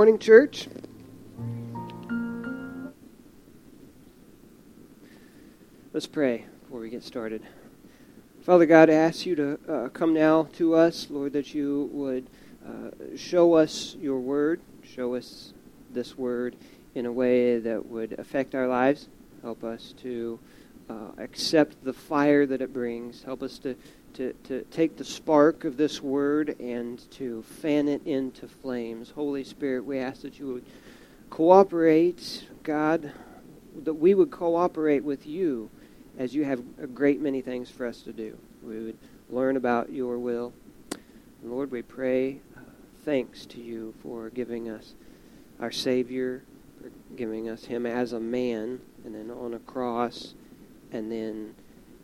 Morning, church. Let's pray before we get started. Father God, I ask you to uh, come now to us, Lord, that you would uh, show us your word, show us this word in a way that would affect our lives. Help us to uh, accept the fire that it brings. Help us to, to, to take the spark of this word and to fan it into flames. Holy Spirit, we ask that you would cooperate, God, that we would cooperate with you as you have a great many things for us to do. We would learn about your will. Lord, we pray uh, thanks to you for giving us our Savior, for giving us him as a man, and then on a cross, and then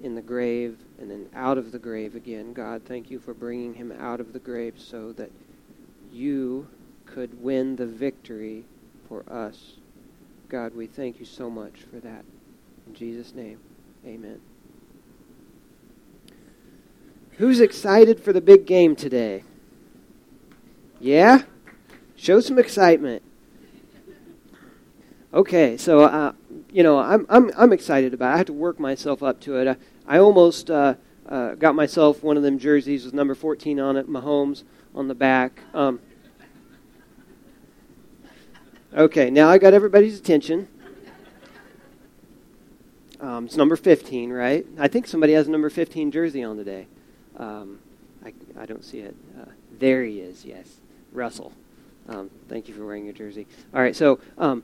in the grave, and then out of the grave again. God, thank you for bringing him out of the grave so that you could win the victory for us. God, we thank you so much for that. In Jesus' name, amen. Who's excited for the big game today? Yeah? Show some excitement. Okay, so uh, you know I'm I'm I'm excited about. it. I have to work myself up to it. I almost uh, uh, got myself one of them jerseys with number 14 on it, Mahomes on the back. Um, okay, now I got everybody's attention. Um, it's number 15, right? I think somebody has a number 15 jersey on today. Um, I, I don't see it. Uh, there he is, yes. Russell. Um, thank you for wearing your jersey. All right, so um,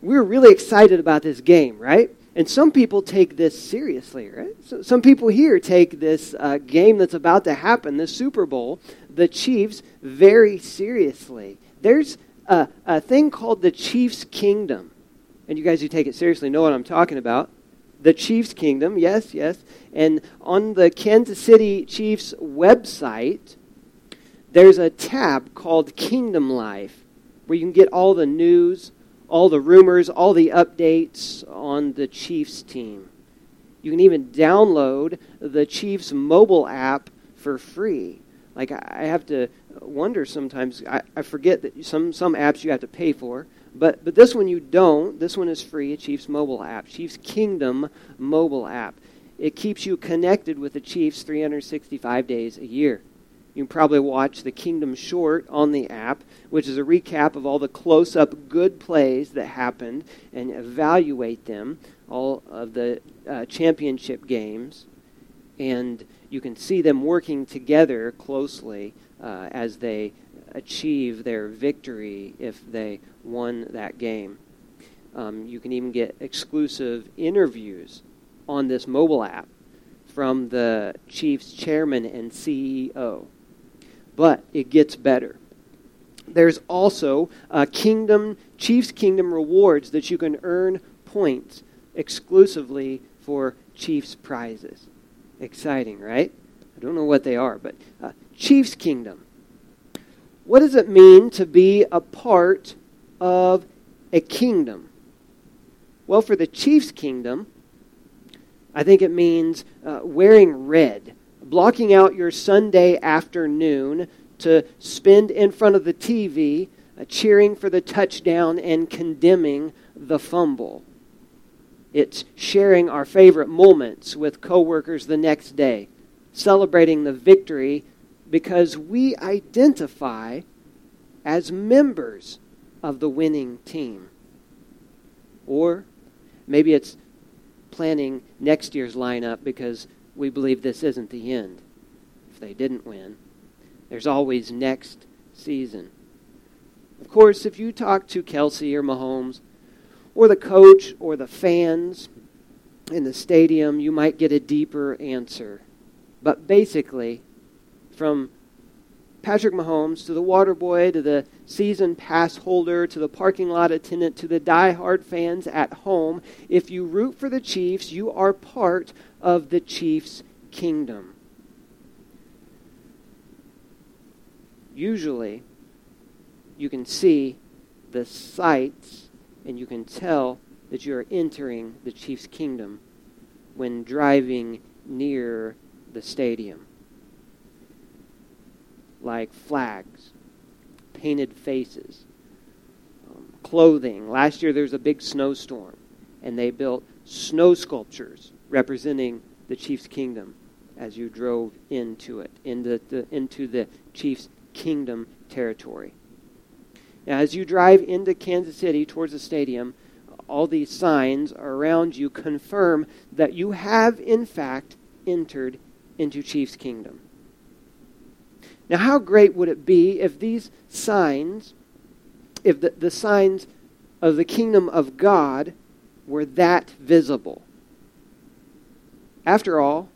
we're really excited about this game, right? And some people take this seriously, right? So some people here take this uh, game that's about to happen, the Super Bowl, the Chiefs, very seriously. There's a, a thing called the Chiefs Kingdom. And you guys who take it seriously know what I'm talking about. The Chiefs Kingdom, yes, yes. And on the Kansas City Chiefs website, there's a tab called Kingdom Life where you can get all the news, all the rumors, all the updates on the Chiefs team. You can even download the Chiefs mobile app for free. Like I have to wonder sometimes. I, I forget that some some apps you have to pay for, but but this one you don't. This one is free. A Chiefs mobile app, Chiefs Kingdom mobile app. It keeps you connected with the Chiefs 365 days a year. You can probably watch the Kingdom Short on the app, which is a recap of all the close up good plays that happened and evaluate them, all of the uh, championship games. And you can see them working together closely uh, as they achieve their victory if they won that game. Um, you can even get exclusive interviews on this mobile app from the Chiefs chairman and CEO but it gets better. There's also a Kingdom Chiefs Kingdom rewards that you can earn points exclusively for Chiefs prizes. Exciting, right? I don't know what they are, but uh, Chiefs Kingdom. What does it mean to be a part of a kingdom? Well, for the Chiefs Kingdom, I think it means uh, wearing red blocking out your Sunday afternoon to spend in front of the TV, uh, cheering for the touchdown and condemning the fumble. It's sharing our favorite moments with coworkers the next day, celebrating the victory because we identify as members of the winning team. Or maybe it's planning next year's lineup because we believe this isn't the end. If they didn't win, there's always next season. Of course, if you talk to Kelce or Mahomes, or the coach, or the fans in the stadium, you might get a deeper answer. But basically, from Patrick Mahomes to the water boy to the season pass holder to the parking lot attendant to the die-hard fans at home, if you root for the Chiefs, you are part of the Chiefs' kingdom. Usually, you can see the sights and you can tell that you are entering the Chiefs' kingdom when driving near the stadium. Like flags, painted faces, um, clothing. Last year there was a big snowstorm, and they built snow sculptures representing the chief's kingdom as you drove into it, into the, into the chief's kingdom territory. Now, as you drive into Kansas City towards the stadium, all these signs around you confirm that you have, in fact, entered into Chief's kingdom. Now, how great would it be if these signs, if the, the signs of the kingdom of God were that visible? After all,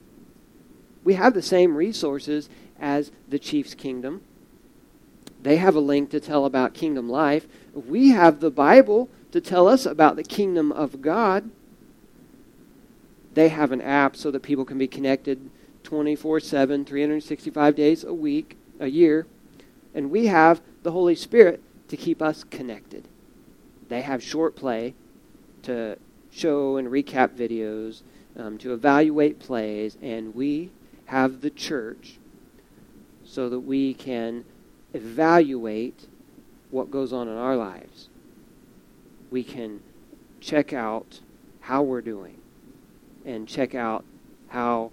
we have the same resources as the chief's kingdom. They have a link to tell about kingdom life. We have the Bible to tell us about the kingdom of God. They have an app so that people can be connected 24 7, 365 days a week, a year. And we have the Holy Spirit to keep us connected. They have short play to show and recap videos, um, to evaluate plays, and we have the church so that we can evaluate what goes on in our lives. We can check out how we're doing and check out how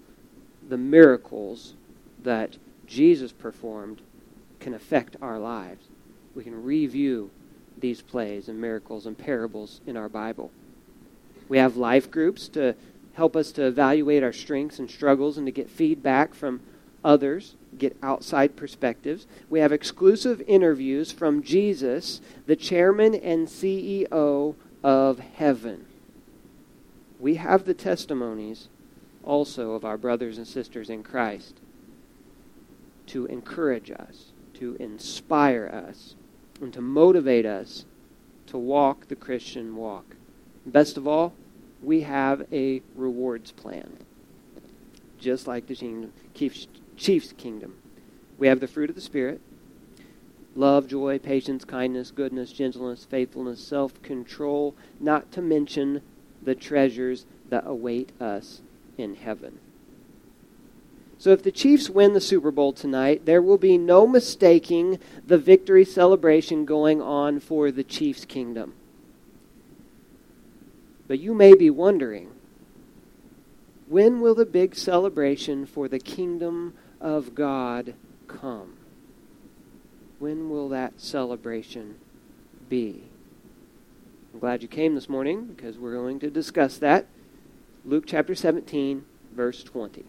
the miracles that Jesus performed can affect our lives. We can review these plays and miracles and parables in our Bible. We have life groups to help us to evaluate our strengths and struggles and to get feedback from others, get outside perspectives. We have exclusive interviews from Jesus, the chairman and CEO of heaven. We have the testimonies also of our brothers and sisters in Christ to encourage us, to inspire us, and to motivate us to walk the Christian walk. Best of all, we have a rewards plan, just like the chief's kingdom. We have the fruit of the Spirit love, joy, patience, kindness, goodness, gentleness, faithfulness, self control, not to mention the treasures that await us in heaven. So if the Chiefs win the Super Bowl tonight, there will be no mistaking the victory celebration going on for the Chiefs' kingdom. But you may be wondering when will the big celebration for the kingdom of God come? When will that celebration be? I'm glad you came this morning because we're going to discuss that. Luke chapter 17, verse 20.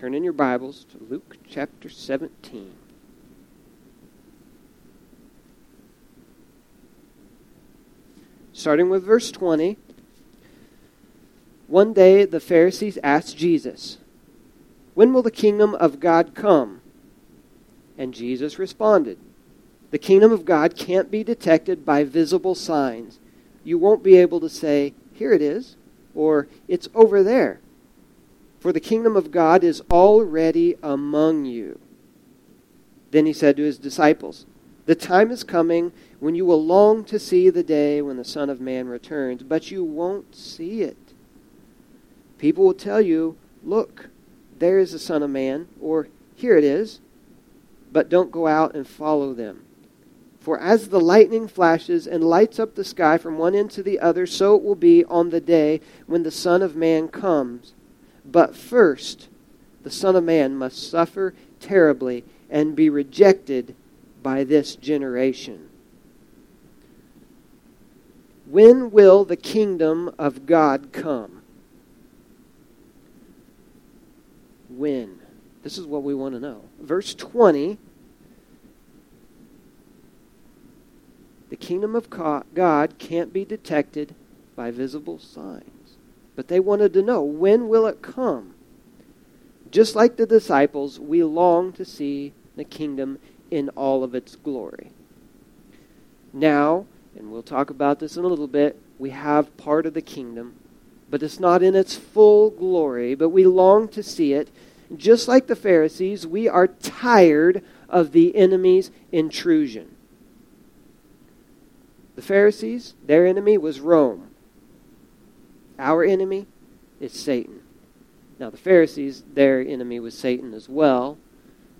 Turn in your Bibles to Luke chapter 17. Starting with verse 20. One day the Pharisees asked Jesus, When will the kingdom of God come? And Jesus responded, The kingdom of God can't be detected by visible signs. You won't be able to say, Here it is, or It's over there. For the kingdom of God is already among you. Then he said to his disciples, The time is coming when you will long to see the day when the Son of Man returns, but you won't see it. People will tell you, Look, there is the Son of Man, or Here it is, but don't go out and follow them. For as the lightning flashes and lights up the sky from one end to the other, so it will be on the day when the Son of Man comes. But first, the Son of Man must suffer terribly and be rejected by this generation. When will the kingdom of God come? When? This is what we want to know. Verse 20 The kingdom of God can't be detected by visible signs. But they wanted to know when will it come? Just like the disciples, we long to see the kingdom in all of its glory. Now, and we'll talk about this in a little bit, we have part of the kingdom, but it's not in its full glory, but we long to see it. Just like the Pharisees, we are tired of the enemy's intrusion. The Pharisees, their enemy was Rome. Our enemy is Satan. Now, the Pharisees, their enemy was Satan as well,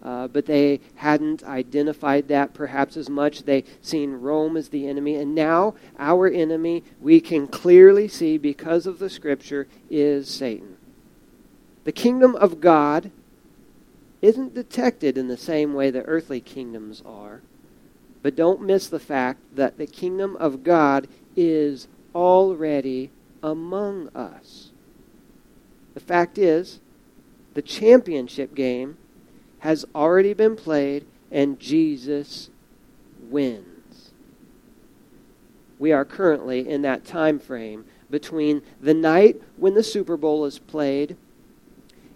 uh, but they hadn't identified that perhaps as much. They seen Rome as the enemy, and now our enemy, we can clearly see because of the Scripture, is Satan. The kingdom of God isn't detected in the same way the earthly kingdoms are, but don't miss the fact that the kingdom of God is already among us. The fact is, the championship game has already been played and Jesus wins. We are currently in that time frame between the night when the Super Bowl is played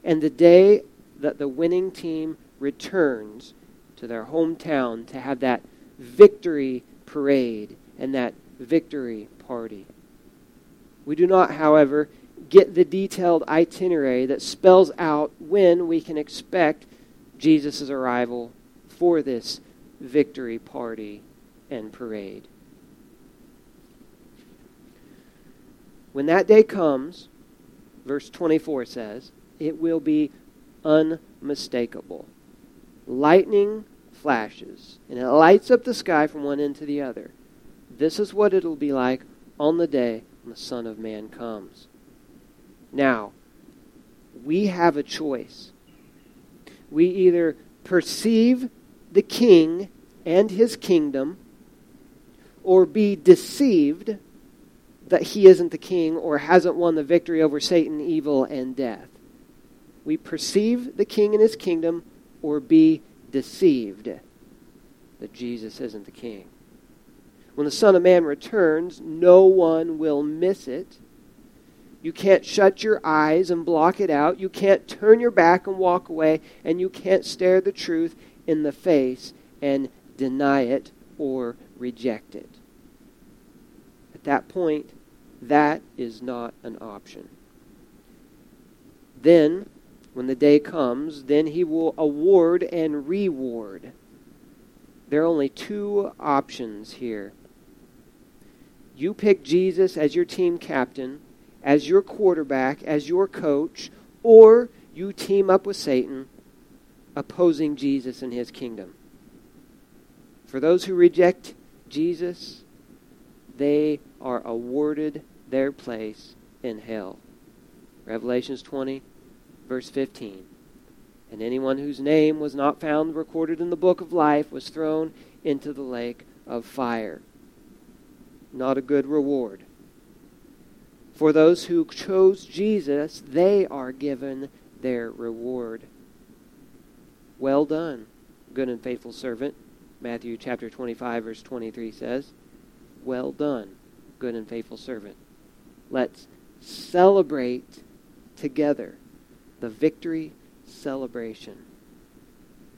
and the day that the winning team returns to their hometown to have that victory parade and that victory party. We do not, however, get the detailed itinerary that spells out when we can expect Jesus' arrival for this victory party and parade. When that day comes, verse 24 says, it will be unmistakable. Lightning flashes, and it lights up the sky from one end to the other. This is what it'll be like on the day when the Son of Man comes. Now, we have a choice. We either perceive the king and his kingdom, or be deceived that he isn't the king or hasn't won the victory over Satan, evil, and death. We perceive the king and his kingdom, or be deceived that Jesus isn't the king. When the Son of Man returns, no one will miss it. You can't shut your eyes and block it out. You can't turn your back and walk away. And you can't stare the truth in the face and deny it or reject it. At that point, that is not an option. Then, when the day comes, then he will award and reward. There are only two options here. You pick Jesus as your team captain as your quarterback, as your coach, or you team up with Satan opposing Jesus and his kingdom. For those who reject Jesus, they are awarded their place in hell. Revelations 20, verse 15. And anyone whose name was not found recorded in the book of life was thrown into the lake of fire. Not a good reward. For those who chose Jesus, they are given their reward. Well done, good and faithful servant. Matthew chapter 25 verse 23 says, "Well done, good and faithful servant." Let's celebrate together the victory celebration.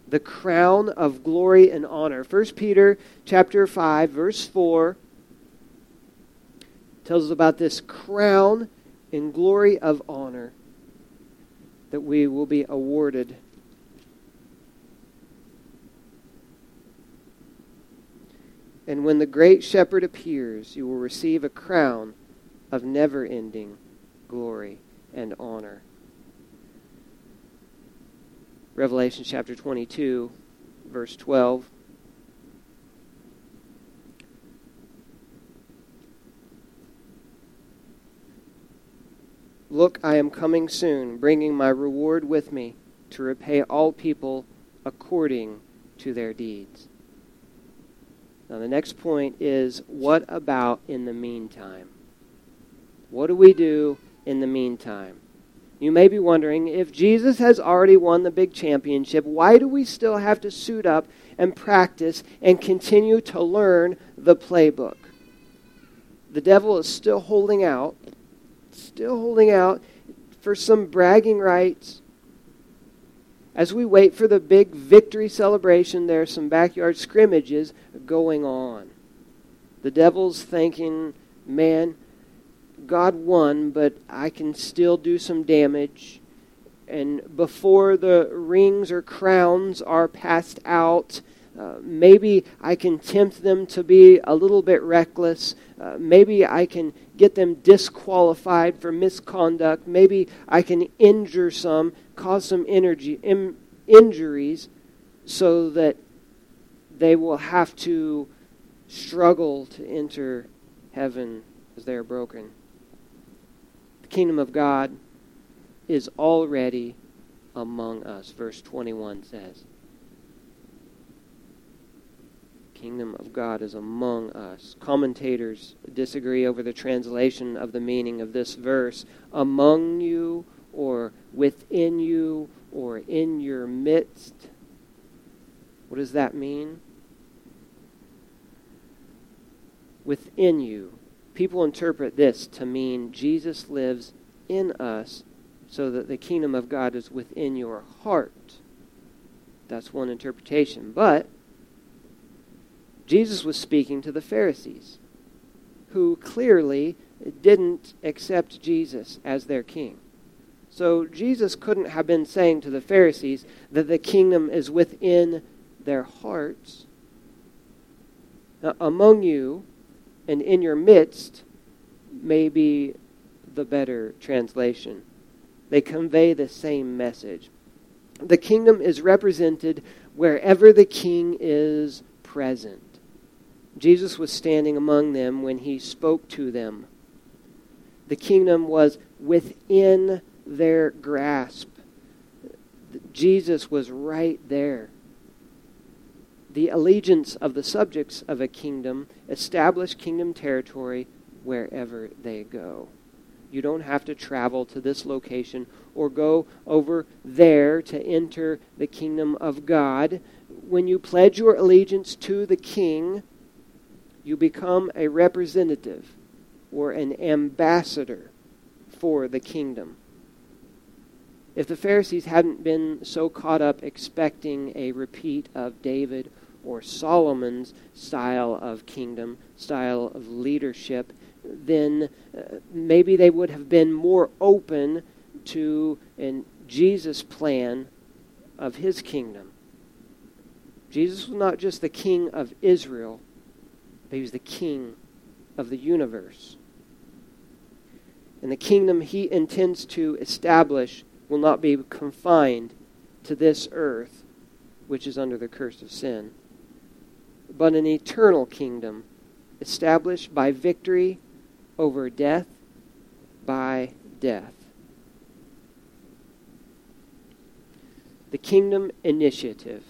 The crown of glory and honor. 1 Peter chapter 5 verse 4 tells us about this crown in glory of honor that we will be awarded. And when the great shepherd appears, you will receive a crown of never ending glory and honor. Revelation chapter 22, verse 12. Look, I am coming soon, bringing my reward with me to repay all people according to their deeds. Now, the next point is what about in the meantime? What do we do in the meantime? You may be wondering if Jesus has already won the big championship, why do we still have to suit up and practice and continue to learn the playbook? The devil is still holding out still holding out for some bragging rights. As we wait for the big victory celebration, there are some backyard scrimmages going on. The devil's thinking, man, God won, but I can still do some damage. And before the rings or crowns are passed out, uh, maybe I can tempt them to be a little bit reckless. Uh, maybe I can get them disqualified for misconduct. Maybe I can injure some, cause some energy, Im- injuries so that they will have to struggle to enter heaven as they are broken. The kingdom of God is already among us, verse 21 says. Kingdom of God is among us. Commentators disagree over the translation of the meaning of this verse. Among you, or within you, or in your midst. What does that mean? Within you. People interpret this to mean Jesus lives in us so that the kingdom of God is within your heart. That's one interpretation. But Jesus was speaking to the Pharisees, who clearly didn't accept Jesus as their king. So Jesus couldn't have been saying to the Pharisees that the kingdom is within their hearts. Now, among you and in your midst may be the better translation. They convey the same message. The kingdom is represented wherever the king is present. Jesus was standing among them when he spoke to them. The kingdom was within their grasp. Jesus was right there. The allegiance of the subjects of a kingdom establish kingdom territory wherever they go. You don't have to travel to this location or go over there to enter the kingdom of God. When you pledge your allegiance to the king, you become a representative or an ambassador for the kingdom. If the Pharisees hadn't been so caught up expecting a repeat of David or Solomon's style of kingdom, style of leadership, then uh, maybe they would have been more open to in Jesus' plan of his kingdom. Jesus was not just the king of Israel, but he was the king of the universe. And the kingdom he intends to establish will not be confined to this earth, which is under the curse of sin, but an eternal kingdom established by victory over death by death. The Kingdom Initiative.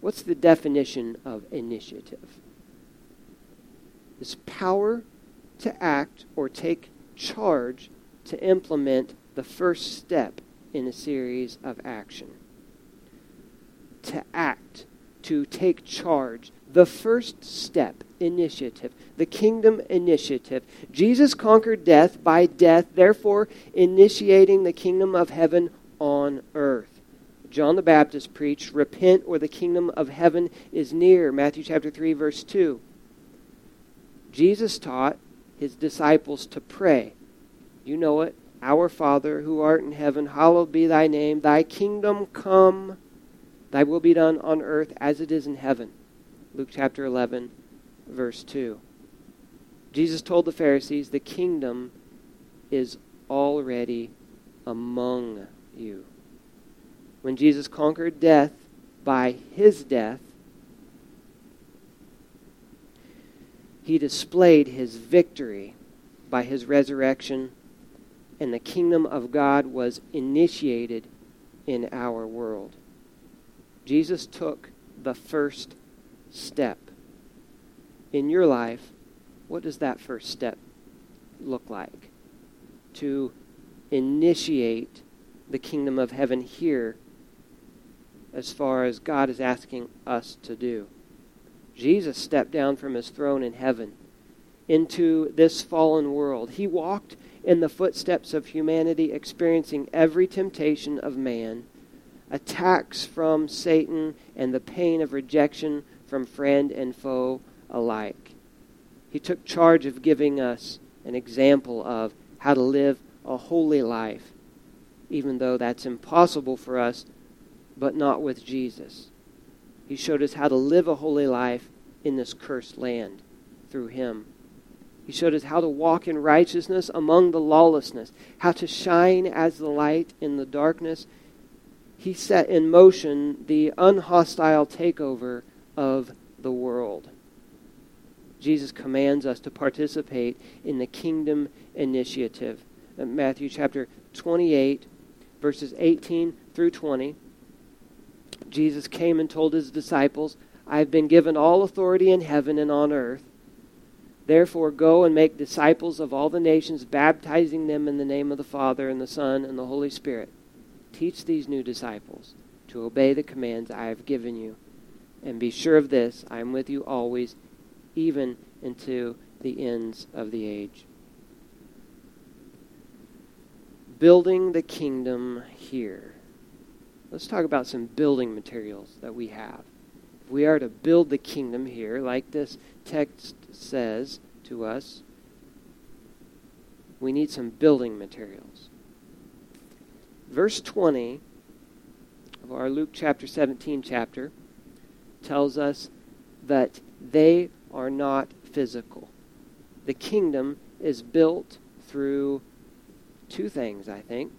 What's the definition of initiative? It's power to act or take charge to implement the first step in a series of action. To act, to take charge, the first step initiative, the kingdom initiative. Jesus conquered death by death, therefore initiating the kingdom of heaven on earth. John the Baptist preached, Repent, or the kingdom of heaven is near. Matthew chapter 3, verse 2. Jesus taught his disciples to pray. You know it. Our Father, who art in heaven, hallowed be thy name. Thy kingdom come, thy will be done on earth as it is in heaven. Luke chapter 11, verse 2. Jesus told the Pharisees, The kingdom is already among you. When Jesus conquered death by his death, he displayed his victory by his resurrection, and the kingdom of God was initiated in our world. Jesus took the first step in your life, what does that first step look like? To initiate the kingdom of heaven here as far as God is asking us to do. Jesus stepped down from his throne in heaven into this fallen world. He walked in the footsteps of humanity, experiencing every temptation of man, attacks from Satan, and the pain of rejection from friend and foe alike. He took charge of giving us an example of how to live a holy life, even though that's impossible for us, but not with Jesus. He showed us how to live a holy life in this cursed land through Him. He showed us how to walk in righteousness among the lawlessness, how to shine as the light in the darkness, he set in motion the unhostile takeover of the world. Jesus commands us to participate in the kingdom initiative. Uh, Matthew chapter 28, verses 18 through 20. Jesus came and told his disciples, I have been given all authority in heaven and on earth. Therefore, go and make disciples of all the nations, baptizing them in the name of the Father, and the Son, and the Holy Spirit. Teach these new disciples to obey the commands I have given you. And be sure of this I am with you always, even into the ends of the age. Building the kingdom here. Let's talk about some building materials that we have. If we are to build the kingdom here, like this text says to us, we need some building materials. Verse 20 of our Luke chapter 17 chapter tells us that they are not physical. The kingdom is built through two things, I think.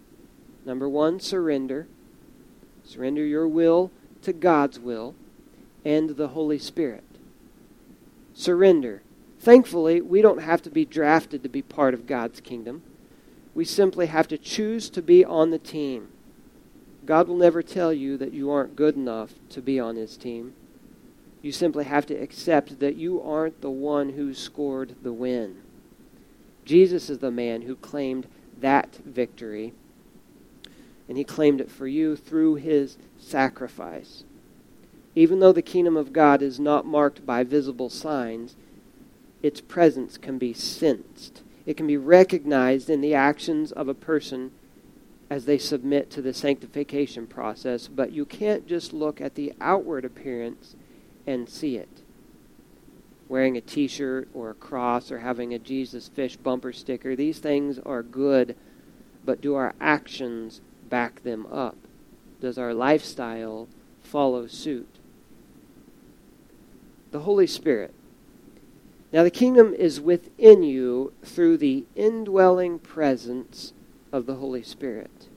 Number one, surrender. Surrender your will to God's will and the Holy Spirit. Surrender. Thankfully, we don't have to be drafted to be part of God's kingdom. We simply have to choose to be on the team. God will never tell you that you aren't good enough to be on His team. You simply have to accept that you aren't the one who scored the win. Jesus is the man who claimed that victory, and He claimed it for you through His sacrifice. Even though the kingdom of God is not marked by visible signs, its presence can be sensed. It can be recognized in the actions of a person as they submit to the sanctification process, but you can't just look at the outward appearance and see it. Wearing a t shirt or a cross or having a Jesus fish bumper sticker, these things are good, but do our actions back them up? Does our lifestyle follow suit? The Holy Spirit now, the kingdom is within you through the indwelling presence of the Holy Spirit.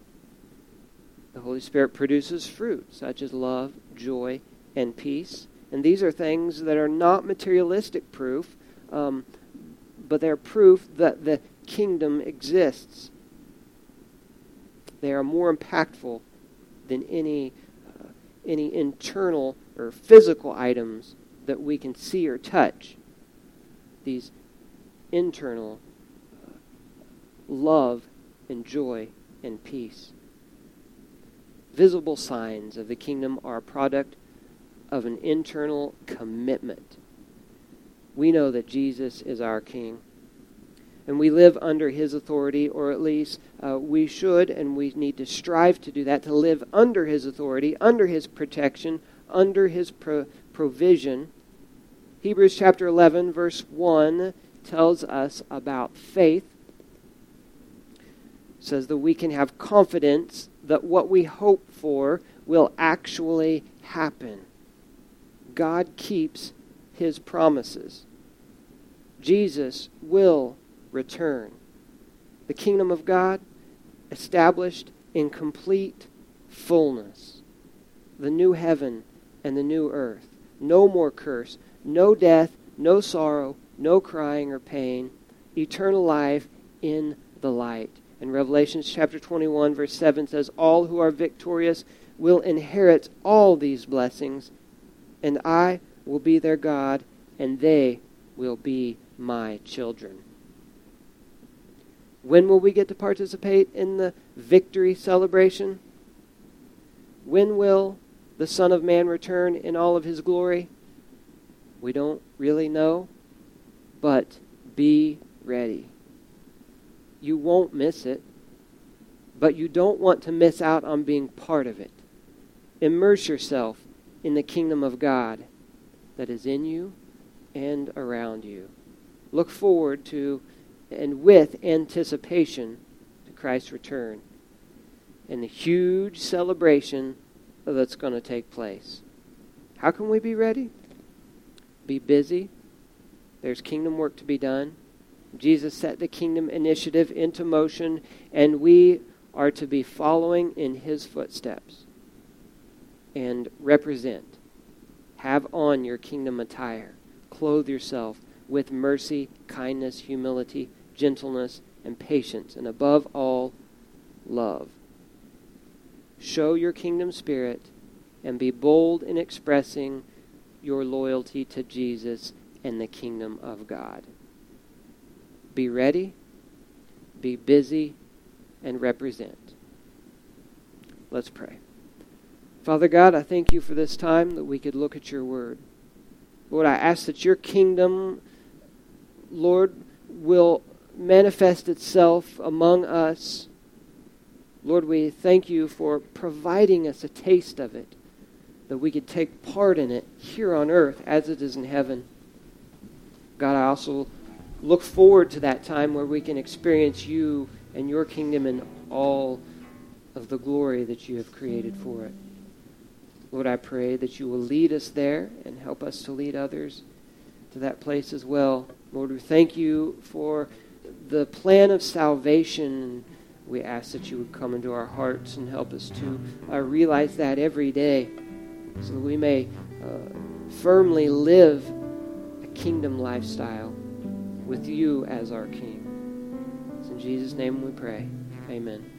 The Holy Spirit produces fruit such as love, joy, and peace. And these are things that are not materialistic proof, um, but they're proof that the kingdom exists. They are more impactful than any, uh, any internal or physical items that we can see or touch these internal uh, love and joy and peace. Visible signs of the kingdom are a product of an internal commitment. We know that Jesus is our King. And we live under his authority, or at least uh, we should, and we need to strive to do that, to live under his authority, under his protection, under his pro- provision, Hebrews chapter 11, verse 1 tells us about faith. It says that we can have confidence that what we hope for will actually happen. God keeps his promises. Jesus will return. The kingdom of God established in complete fullness. The new heaven and the new earth. No more curse, no death, no sorrow, no crying or pain, eternal life in the light. And Revelation chapter 21, verse 7 says, All who are victorious will inherit all these blessings, and I will be their God, and they will be my children. When will we get to participate in the victory celebration? When will the Son of Man return in all of his glory? We don't really know, but be ready. You won't miss it, but you don't want to miss out on being part of it. Immerse yourself in the kingdom of God that is in you and around you. Look forward to and with anticipation to Christ's return and the huge celebration that's going to take place. How can we be ready? be busy. There's kingdom work to be done. Jesus set the kingdom initiative into motion, and we are to be following in his footsteps. and represent. Have on your kingdom attire. Clothe yourself with mercy, kindness, humility, gentleness, and patience, and above all, love. Show your kingdom spirit and be bold in expressing your loyalty to Jesus and the kingdom of God. Be ready, be busy, and represent. Let's pray. Father God, I thank you for this time that we could look at your word. Lord, I ask that your kingdom, Lord, will manifest itself among us. Lord, we thank you for providing us a taste of it, that we could take part in it here on earth as it is in heaven. God, I also look forward to that time where we can experience you and your kingdom in all of the glory that you have created for it. Lord, I pray that you will lead us there and help us to lead others to that place as well. Lord, we thank you for the plan of salvation. We ask that you would come into our hearts and help us to uh, realize that every day so that we may uh, firmly live a kingdom lifestyle with you as our King. It's in Jesus' name we pray. Amen.